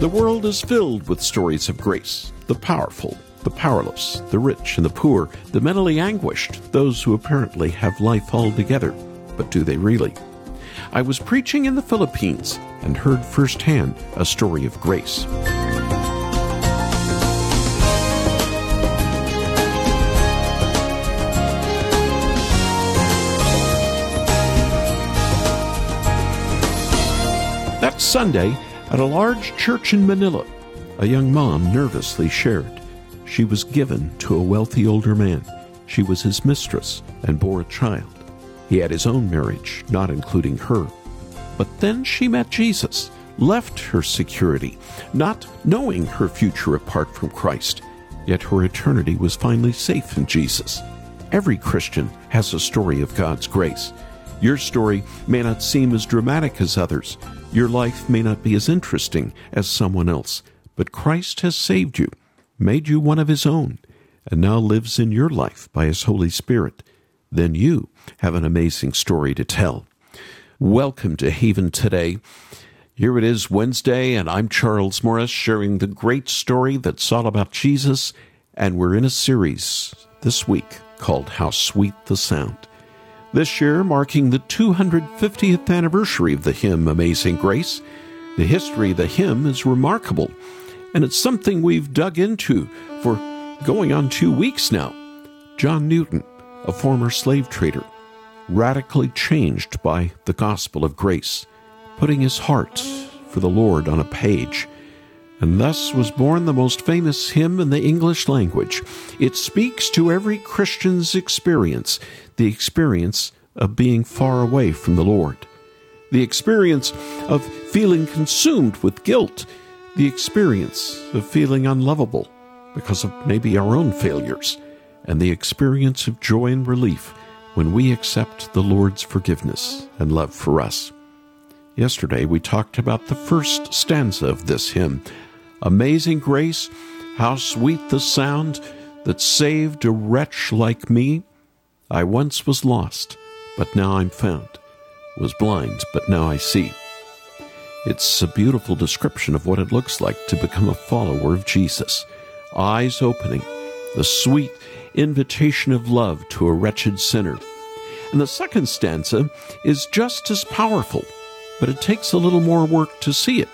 The world is filled with stories of grace the powerful, the powerless, the rich and the poor, the mentally anguished, those who apparently have life all together. But do they really? I was preaching in the Philippines and heard firsthand a story of grace. That Sunday, at a large church in Manila, a young mom nervously shared. She was given to a wealthy older man. She was his mistress and bore a child. He had his own marriage, not including her. But then she met Jesus, left her security, not knowing her future apart from Christ. Yet her eternity was finally safe in Jesus. Every Christian has a story of God's grace. Your story may not seem as dramatic as others. Your life may not be as interesting as someone else, but Christ has saved you, made you one of His own, and now lives in your life by His Holy Spirit. Then you have an amazing story to tell. Welcome to Haven today. Here it is Wednesday, and I'm Charles Morris sharing the great story that's all about Jesus, and we're in a series this week called How Sweet the Sound. This year, marking the 250th anniversary of the hymn Amazing Grace, the history of the hymn is remarkable, and it's something we've dug into for going on two weeks now. John Newton, a former slave trader, radically changed by the gospel of grace, putting his heart for the Lord on a page and thus was born the most famous hymn in the English language. It speaks to every Christian's experience, the experience of being far away from the Lord, the experience of feeling consumed with guilt, the experience of feeling unlovable because of maybe our own failures, and the experience of joy and relief when we accept the Lord's forgiveness and love for us. Yesterday, we talked about the first stanza of this hymn Amazing grace, how sweet the sound that saved a wretch like me. I once was lost, but now I'm found, was blind, but now I see. It's a beautiful description of what it looks like to become a follower of Jesus. Eyes opening, the sweet invitation of love to a wretched sinner. And the second stanza is just as powerful, but it takes a little more work to see it.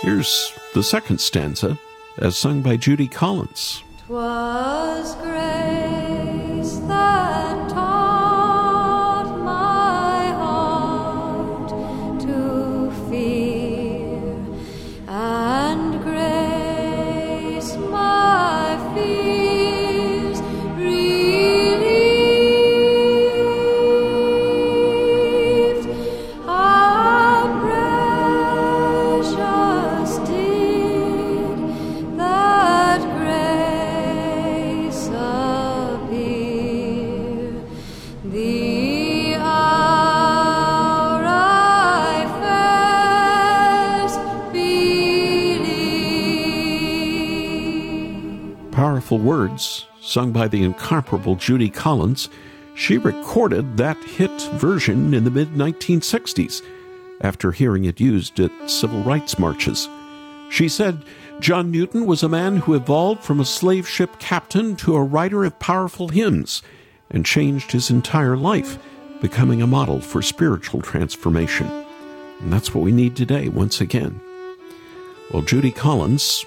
Here's the second stanza, as sung by Judy Collins. Twas powerful words sung by the incomparable Judy Collins, she recorded that hit version in the mid 1960s after hearing it used at civil rights marches. She said John Newton was a man who evolved from a slave ship captain to a writer of powerful hymns and changed his entire life, becoming a model for spiritual transformation. And that's what we need today, once again. Well, Judy Collins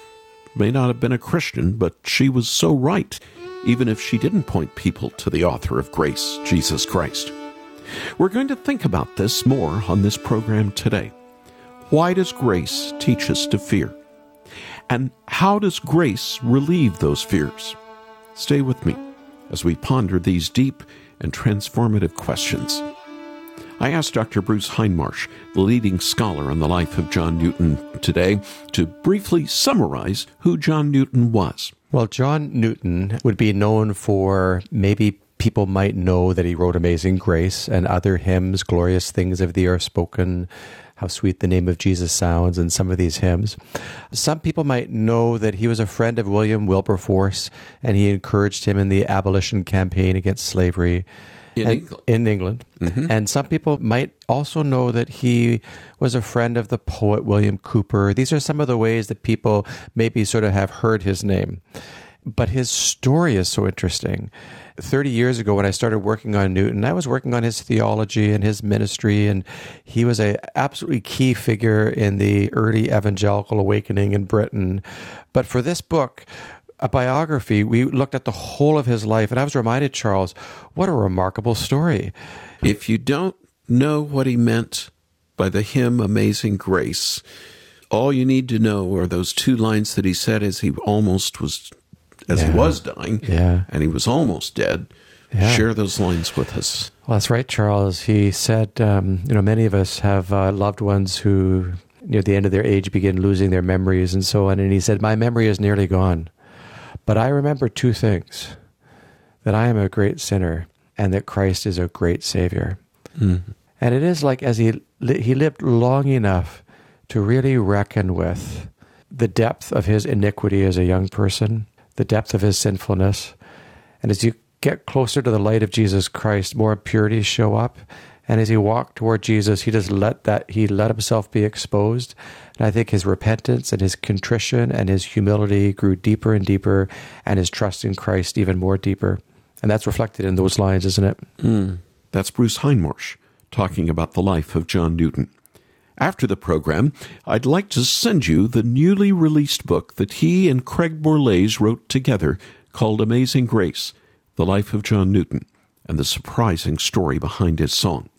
may not have been a Christian, but she was so right, even if she didn't point people to the author of grace, Jesus Christ. We're going to think about this more on this program today. Why does grace teach us to fear? And how does grace relieve those fears? Stay with me as we ponder these deep and transformative questions. I asked Dr. Bruce Hindmarsh, the leading scholar on the life of John Newton today, to briefly summarize who John Newton was. Well, John Newton would be known for maybe people might know that he wrote Amazing Grace and other hymns, Glorious Things of the Earth Spoken, How Sweet the Name of Jesus Sounds, and some of these hymns. Some people might know that he was a friend of William Wilberforce and he encouraged him in the abolition campaign against slavery. In and- England. in England. Mm-hmm. And some people might also know that he was a friend of the poet William Cowper. These are some of the ways that people maybe sort of have heard his name. But his story is so interesting. 30 years ago, when I started working on Newton, I was working on his theology and his ministry, and he was a absolutely key figure in the early evangelical awakening in Britain. But for this book, a biography, we looked at the whole of his life, and I was reminded, Charles, what a remarkable story. If you don't know what he meant by the hymn Amazing Grace, all you need to know are those two lines that he said as he almost was as he was dying Yeah. and he was almost dead. Yeah. Share those lines with us. Well, that's right, Charles. He said, um, you know, many of us have uh, loved ones who, near the end of their age, begin losing their memories and so on. And he said, My memory is nearly gone. But I remember two things that I am a great sinner and that Christ is a great Savior. Mm-hmm. And it is like as he, he lived long enough to really reckon with the depth of his iniquity as a young person, the depth of his sinfulness. And as you get closer to the light of Jesus Christ, more impurities show up. And as he walked toward Jesus, he just let that he let himself be exposed. And I think his repentance and his contrition and his humility grew deeper and deeper, and his trust in Christ even more deeper. And that's reflected in those lines, isn't it? Hmm. That's Bruce Hindmarsh talking about the life of John Newton. After the program, I'd like to send you the newly released book that he and Craig Borlase wrote together called Amazing Grace The Life of John Newton and the surprising story behind his song.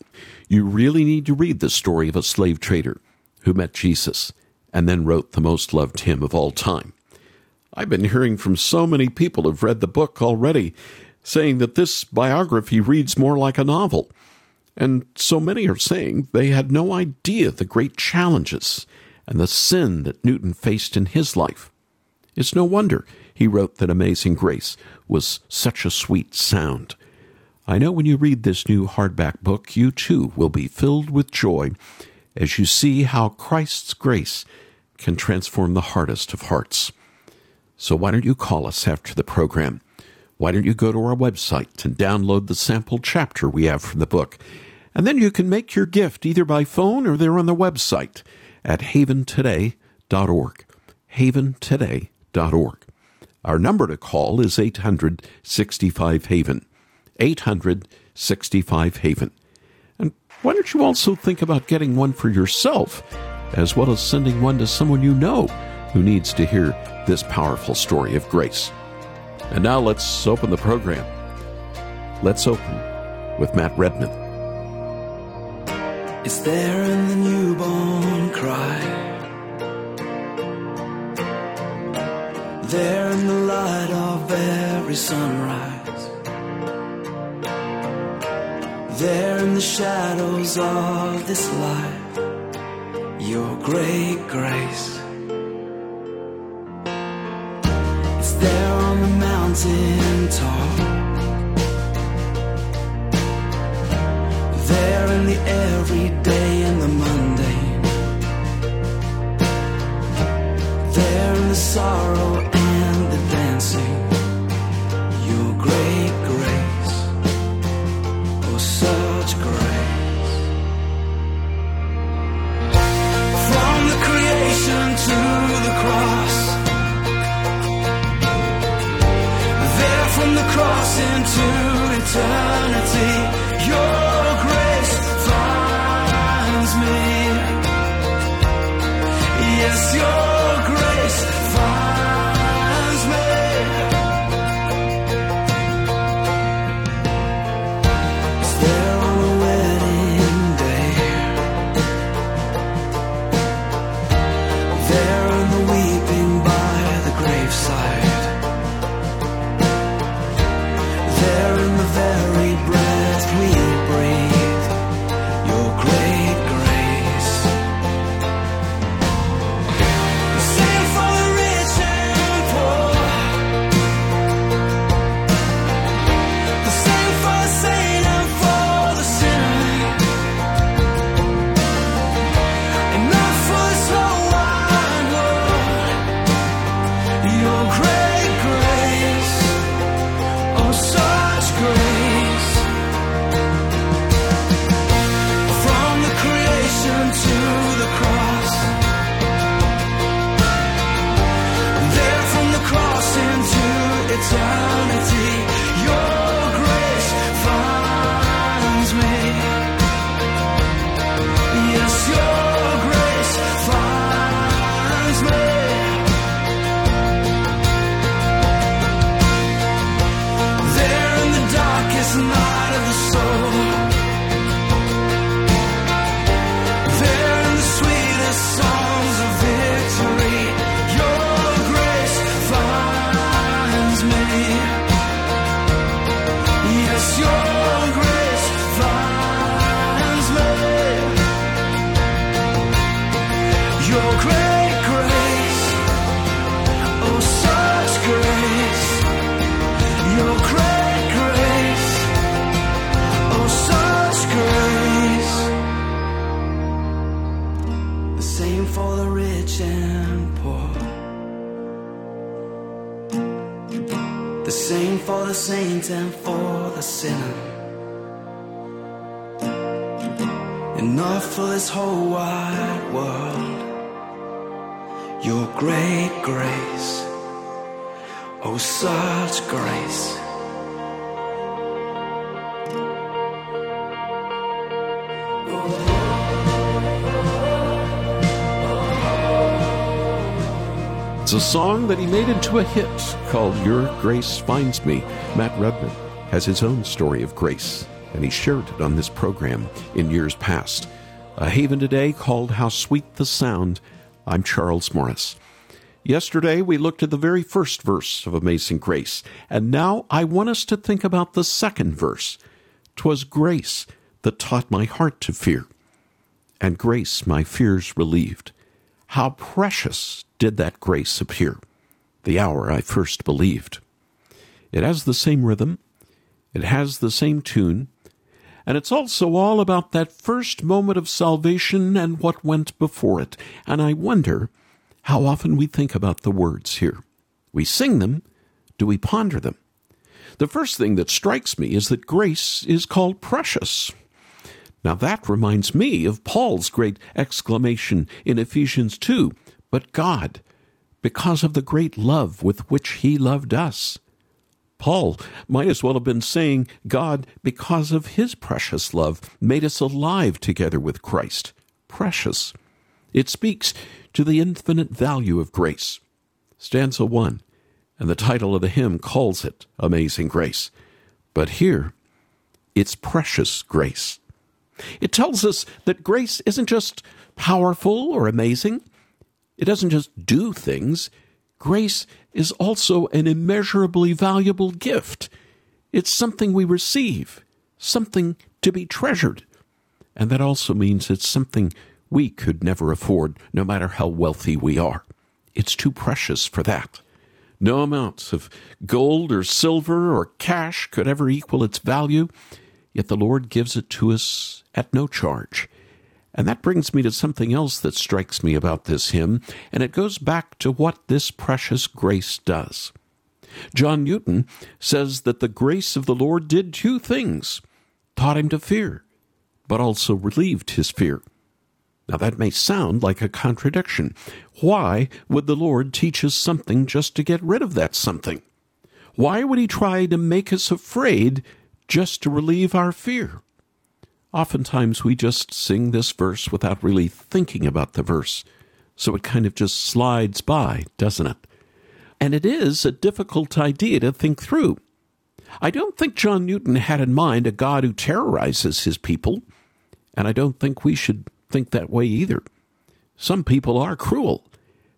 You really need to read the story of a slave trader who met Jesus and then wrote the most loved hymn of all time. I've been hearing from so many people who've read the book already, saying that this biography reads more like a novel. And so many are saying they had no idea the great challenges and the sin that Newton faced in his life. It's no wonder he wrote that Amazing Grace was such a sweet sound. I know when you read this new hardback book, you too will be filled with joy as you see how Christ's grace can transform the hardest of hearts. So why don't you call us after the program? Why don't you go to our website and download the sample chapter we have from the book? And then you can make your gift either by phone or there on the website at haventoday.org. Haventoday.org. Our number to call is 800 65 Haven. 800 65 Haven. And why don't you also think about getting one for yourself, as well as sending one to someone you know who needs to hear this powerful story of grace? And now let's open the program. Let's open with Matt Redman. It's there in the newborn cry. There in the light of every sunrise. There in the shadows of this life. Your great grace. It's there on the mountain top. There in the everyday the same for the rich and poor, the same for the saint and for the sinner. Enough for this whole wide world, your great grace, oh, such grace. It's a song that he made into a hit called Your Grace Finds Me. Matt Redman has his own story of grace, and he shared it on this program in years past. A haven today called How Sweet the Sound. I'm Charles Morris. Yesterday, we looked at the very first verse of Amazing Grace, and now I want us to think about the second verse. "'Twas grace that taught my heart to fear, and grace my fears relieved. How precious did that grace appear, the hour I first believed. It has the same rhythm, it has the same tune, and it's also all about that first moment of salvation and what went before it. And I wonder how often we think about the words here. We sing them, do we ponder them? The first thing that strikes me is that grace is called precious. Now that reminds me of Paul's great exclamation in Ephesians 2 But God, because of the great love with which he loved us. Paul might as well have been saying, God, because of his precious love, made us alive together with Christ. Precious. It speaks to the infinite value of grace. Stanza 1, and the title of the hymn calls it Amazing Grace. But here, it's precious grace. It tells us that grace isn't just powerful or amazing, it doesn't just do things. Grace is also an immeasurably valuable gift. It's something we receive, something to be treasured. And that also means it's something we could never afford, no matter how wealthy we are. It's too precious for that. No amounts of gold or silver or cash could ever equal its value, yet the Lord gives it to us at no charge. And that brings me to something else that strikes me about this hymn, and it goes back to what this precious grace does. John Newton says that the grace of the Lord did two things taught him to fear, but also relieved his fear. Now, that may sound like a contradiction. Why would the Lord teach us something just to get rid of that something? Why would He try to make us afraid just to relieve our fear? Oftentimes we just sing this verse without really thinking about the verse, so it kind of just slides by, doesn't it? And it is a difficult idea to think through. I don't think John Newton had in mind a God who terrorizes his people, and I don't think we should think that way either. Some people are cruel,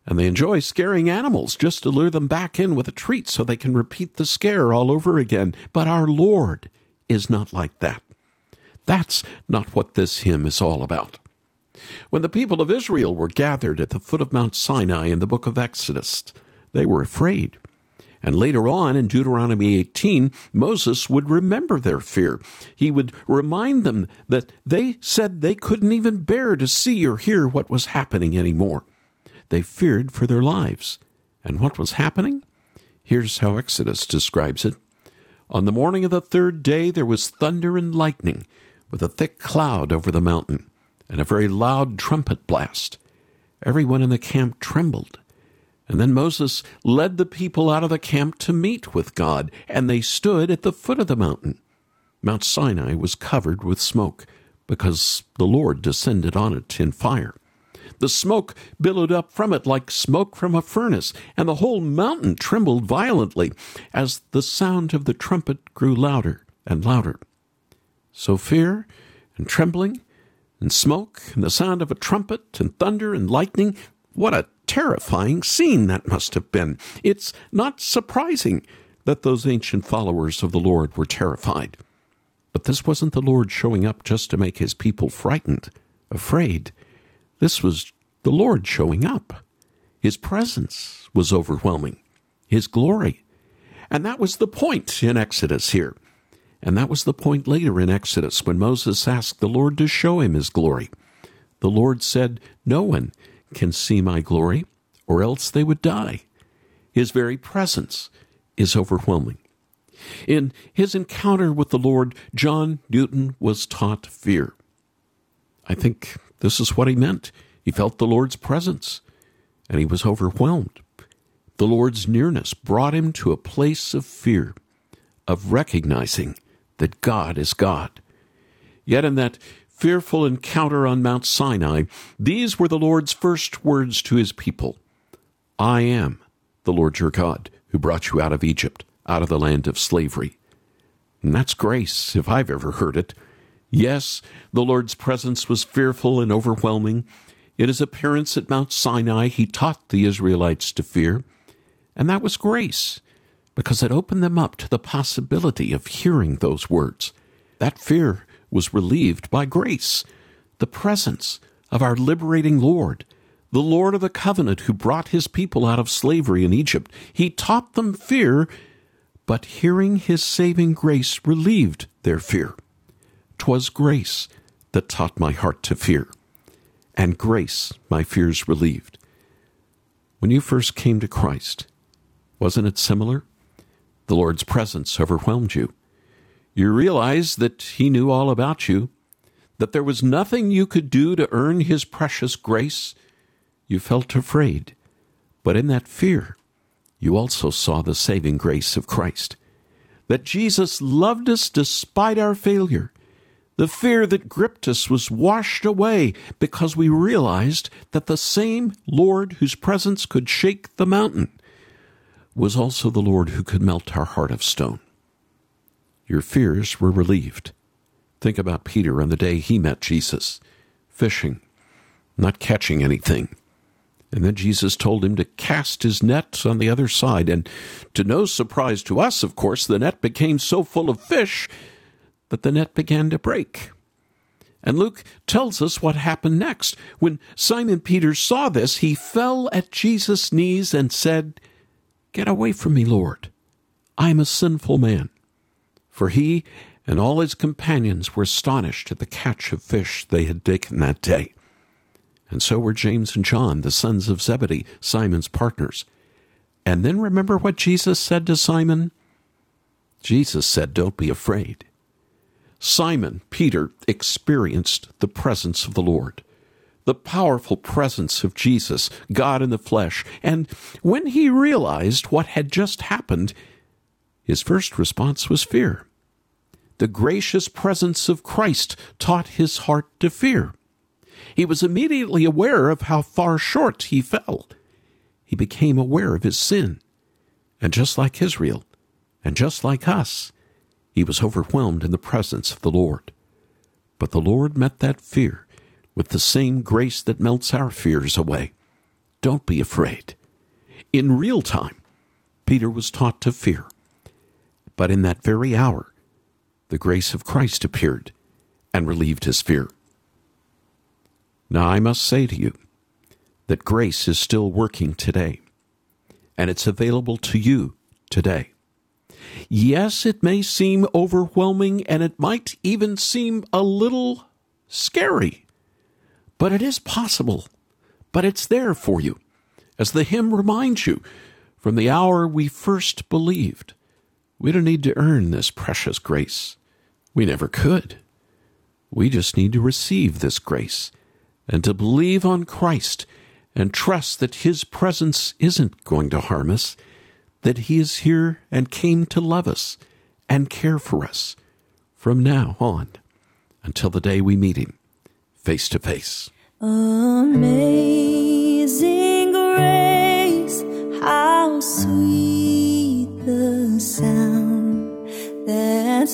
and they enjoy scaring animals just to lure them back in with a treat so they can repeat the scare all over again. But our Lord is not like that. That's not what this hymn is all about. When the people of Israel were gathered at the foot of Mount Sinai in the book of Exodus, they were afraid. And later on in Deuteronomy 18, Moses would remember their fear. He would remind them that they said they couldn't even bear to see or hear what was happening anymore. They feared for their lives. And what was happening? Here's how Exodus describes it. On the morning of the third day, there was thunder and lightning with a thick cloud over the mountain and a very loud trumpet blast. Everyone in the camp trembled. And then Moses led the people out of the camp to meet with God, and they stood at the foot of the mountain. Mount Sinai was covered with smoke, because the Lord descended on it in fire. The smoke billowed up from it like smoke from a furnace, and the whole mountain trembled violently as the sound of the trumpet grew louder and louder. So fear and trembling and smoke and the sound of a trumpet and thunder and lightning, what a terrifying scene that must have been. It's not surprising that those ancient followers of the Lord were terrified. But this wasn't the Lord showing up just to make his people frightened, afraid. This was the Lord showing up. His presence was overwhelming, his glory. And that was the point in Exodus here. And that was the point later in Exodus when Moses asked the Lord to show him his glory. The Lord said, No one can see my glory, or else they would die. His very presence is overwhelming. In his encounter with the Lord, John Newton was taught fear. I think this is what he meant. He felt the Lord's presence and he was overwhelmed. The Lord's nearness brought him to a place of fear, of recognizing that God is God. Yet in that fearful encounter on Mount Sinai, these were the Lord's first words to his people I am the Lord your God who brought you out of Egypt, out of the land of slavery. And that's grace, if I've ever heard it. Yes, the Lord's presence was fearful and overwhelming. In his appearance at Mount Sinai, he taught the Israelites to fear. And that was grace, because it opened them up to the possibility of hearing those words. That fear was relieved by grace, the presence of our liberating Lord, the Lord of the covenant who brought his people out of slavery in Egypt. He taught them fear, but hearing his saving grace relieved their fear. 'Twas grace that taught my heart to fear, and grace my fears relieved. When you first came to Christ, wasn't it similar? The Lord's presence overwhelmed you. You realized that He knew all about you, that there was nothing you could do to earn His precious grace. You felt afraid, but in that fear, you also saw the saving grace of Christ. That Jesus loved us despite our failure the fear that gripped us was washed away because we realized that the same Lord whose presence could shake the mountain was also the Lord who could melt our heart of stone. Your fears were relieved. Think about Peter on the day he met Jesus, fishing, not catching anything. And then Jesus told him to cast his net on the other side. And to no surprise to us, of course, the net became so full of fish that the net began to break. And Luke tells us what happened next. When Simon Peter saw this, he fell at Jesus' knees and said, Get away from me, Lord. I am a sinful man. For he and all his companions were astonished at the catch of fish they had taken that day. And so were James and John, the sons of Zebedee, Simon's partners. And then remember what Jesus said to Simon? Jesus said, Don't be afraid. Simon Peter experienced the presence of the Lord, the powerful presence of Jesus, God in the flesh. And when he realized what had just happened, his first response was fear. The gracious presence of Christ taught his heart to fear. He was immediately aware of how far short he fell. He became aware of his sin. And just like Israel, and just like us, he was overwhelmed in the presence of the Lord. But the Lord met that fear with the same grace that melts our fears away. Don't be afraid. In real time, Peter was taught to fear. But in that very hour, the grace of Christ appeared and relieved his fear. Now, I must say to you that grace is still working today, and it's available to you today. Yes, it may seem overwhelming and it might even seem a little scary, but it is possible. But it's there for you. As the hymn reminds you, from the hour we first believed, we don't need to earn this precious grace. We never could. We just need to receive this grace and to believe on Christ and trust that His presence isn't going to harm us that He is here and came to love us and care for us from now on until the day we meet Him face to face. Amazing grace, how sweet the sound that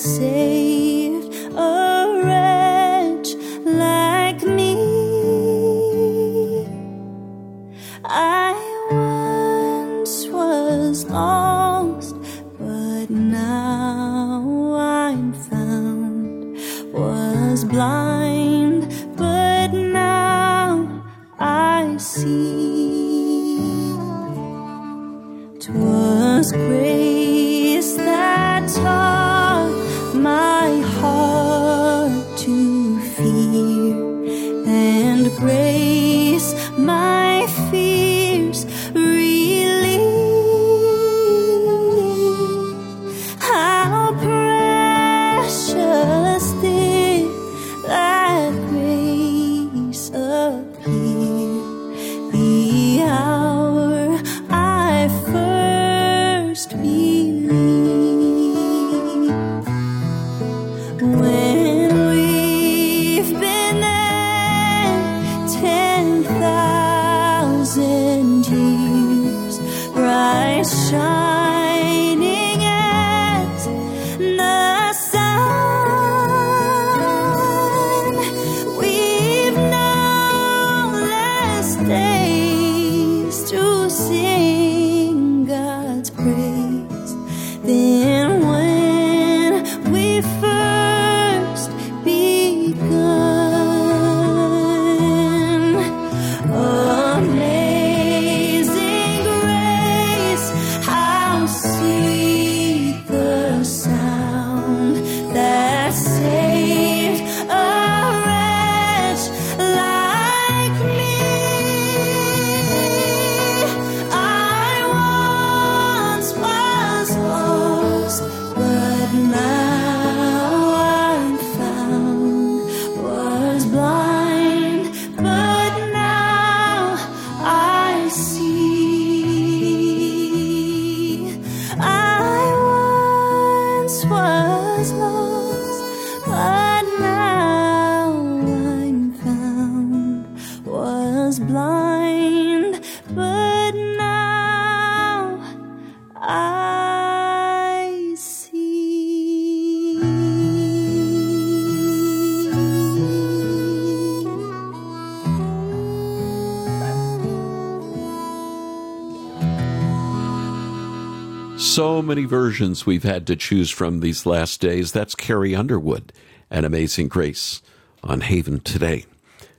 So many versions we've had to choose from these last days. That's Carrie Underwood and Amazing Grace on Haven today.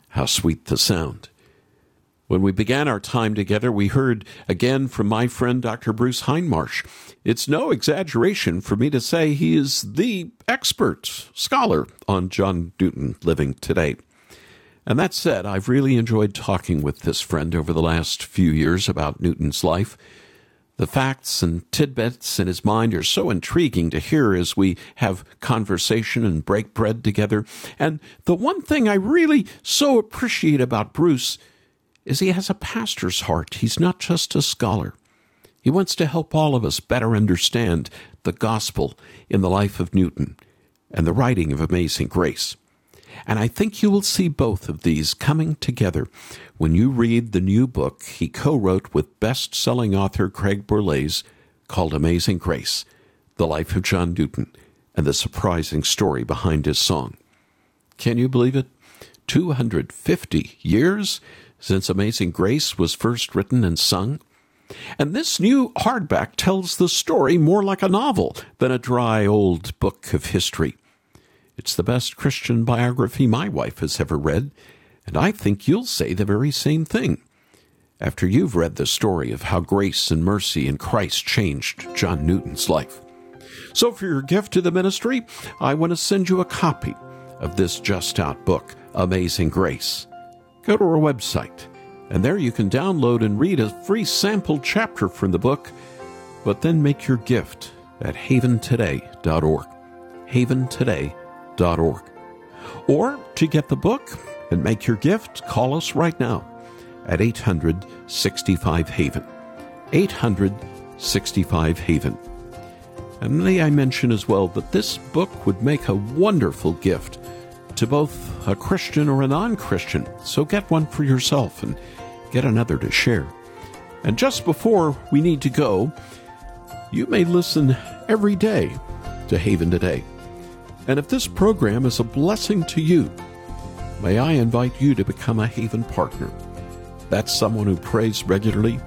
How sweet the sound. When we began our time together, we heard again from my friend Dr. Bruce Hindmarsh. It's no exaggeration for me to say he is the expert scholar on John Newton living today. And that said, I've really enjoyed talking with this friend over the last few years about Newton's life. The facts and tidbits in his mind are so intriguing to hear as we have conversation and break bread together. And the one thing I really so appreciate about Bruce is he has a pastor's heart. He's not just a scholar. He wants to help all of us better understand the gospel in the life of Newton and the writing of Amazing Grace. And I think you will see both of these coming together when you read the new book he co wrote with best selling author Craig Borlase called Amazing Grace The Life of John Newton and the Surprising Story Behind His Song. Can you believe it? 250 years since Amazing Grace was first written and sung? And this new hardback tells the story more like a novel than a dry old book of history. It's the best Christian biography my wife has ever read, and I think you'll say the very same thing after you've read the story of how grace and mercy in Christ changed John Newton's life. So, for your gift to the ministry, I want to send you a copy of this just out book, Amazing Grace. Go to our website, and there you can download and read a free sample chapter from the book, but then make your gift at haventoday.org. Haventoday.org. Or to get the book and make your gift, call us right now at 800 65 Haven. 800 65 Haven. And may I mention as well that this book would make a wonderful gift to both a Christian or a non Christian. So get one for yourself and get another to share. And just before we need to go, you may listen every day to Haven Today. And if this program is a blessing to you, may I invite you to become a Haven partner. That's someone who prays regularly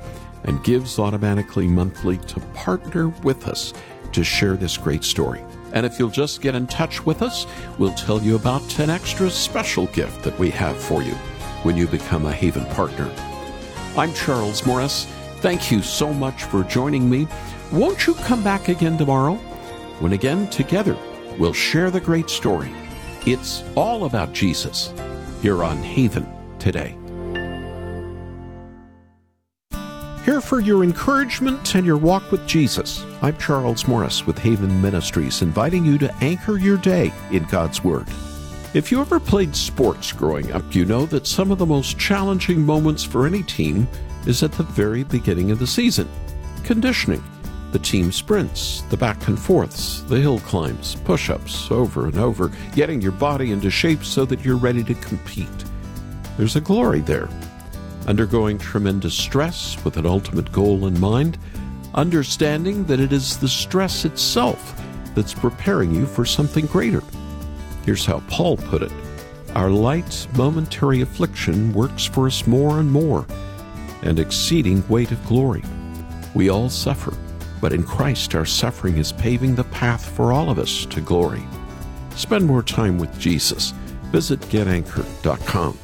and gives automatically monthly to partner with us to share this great story. And if you'll just get in touch with us, we'll tell you about an extra special gift that we have for you when you become a Haven partner. I'm Charles Morris. Thank you so much for joining me. Won't you come back again tomorrow? When again, together, we'll share the great story. It's all about Jesus here on Haven today. Here for your encouragement and your walk with Jesus. I'm Charles Morris with Haven Ministries, inviting you to anchor your day in God's Word. If you ever played sports growing up, you know that some of the most challenging moments for any team is at the very beginning of the season. Conditioning, the team sprints, the back and forths, the hill climbs, push ups over and over, getting your body into shape so that you're ready to compete. There's a glory there. undergoing tremendous stress with an ultimate goal in mind, understanding that it is the stress itself that's preparing you for something greater. Here's how Paul put it Our light, momentary affliction works for us more and more, and exceeding weight of glory. We all suffer, but in Christ our suffering is paving the path for all of us to glory. Spend more time with Jesus. Visit getanchor.com.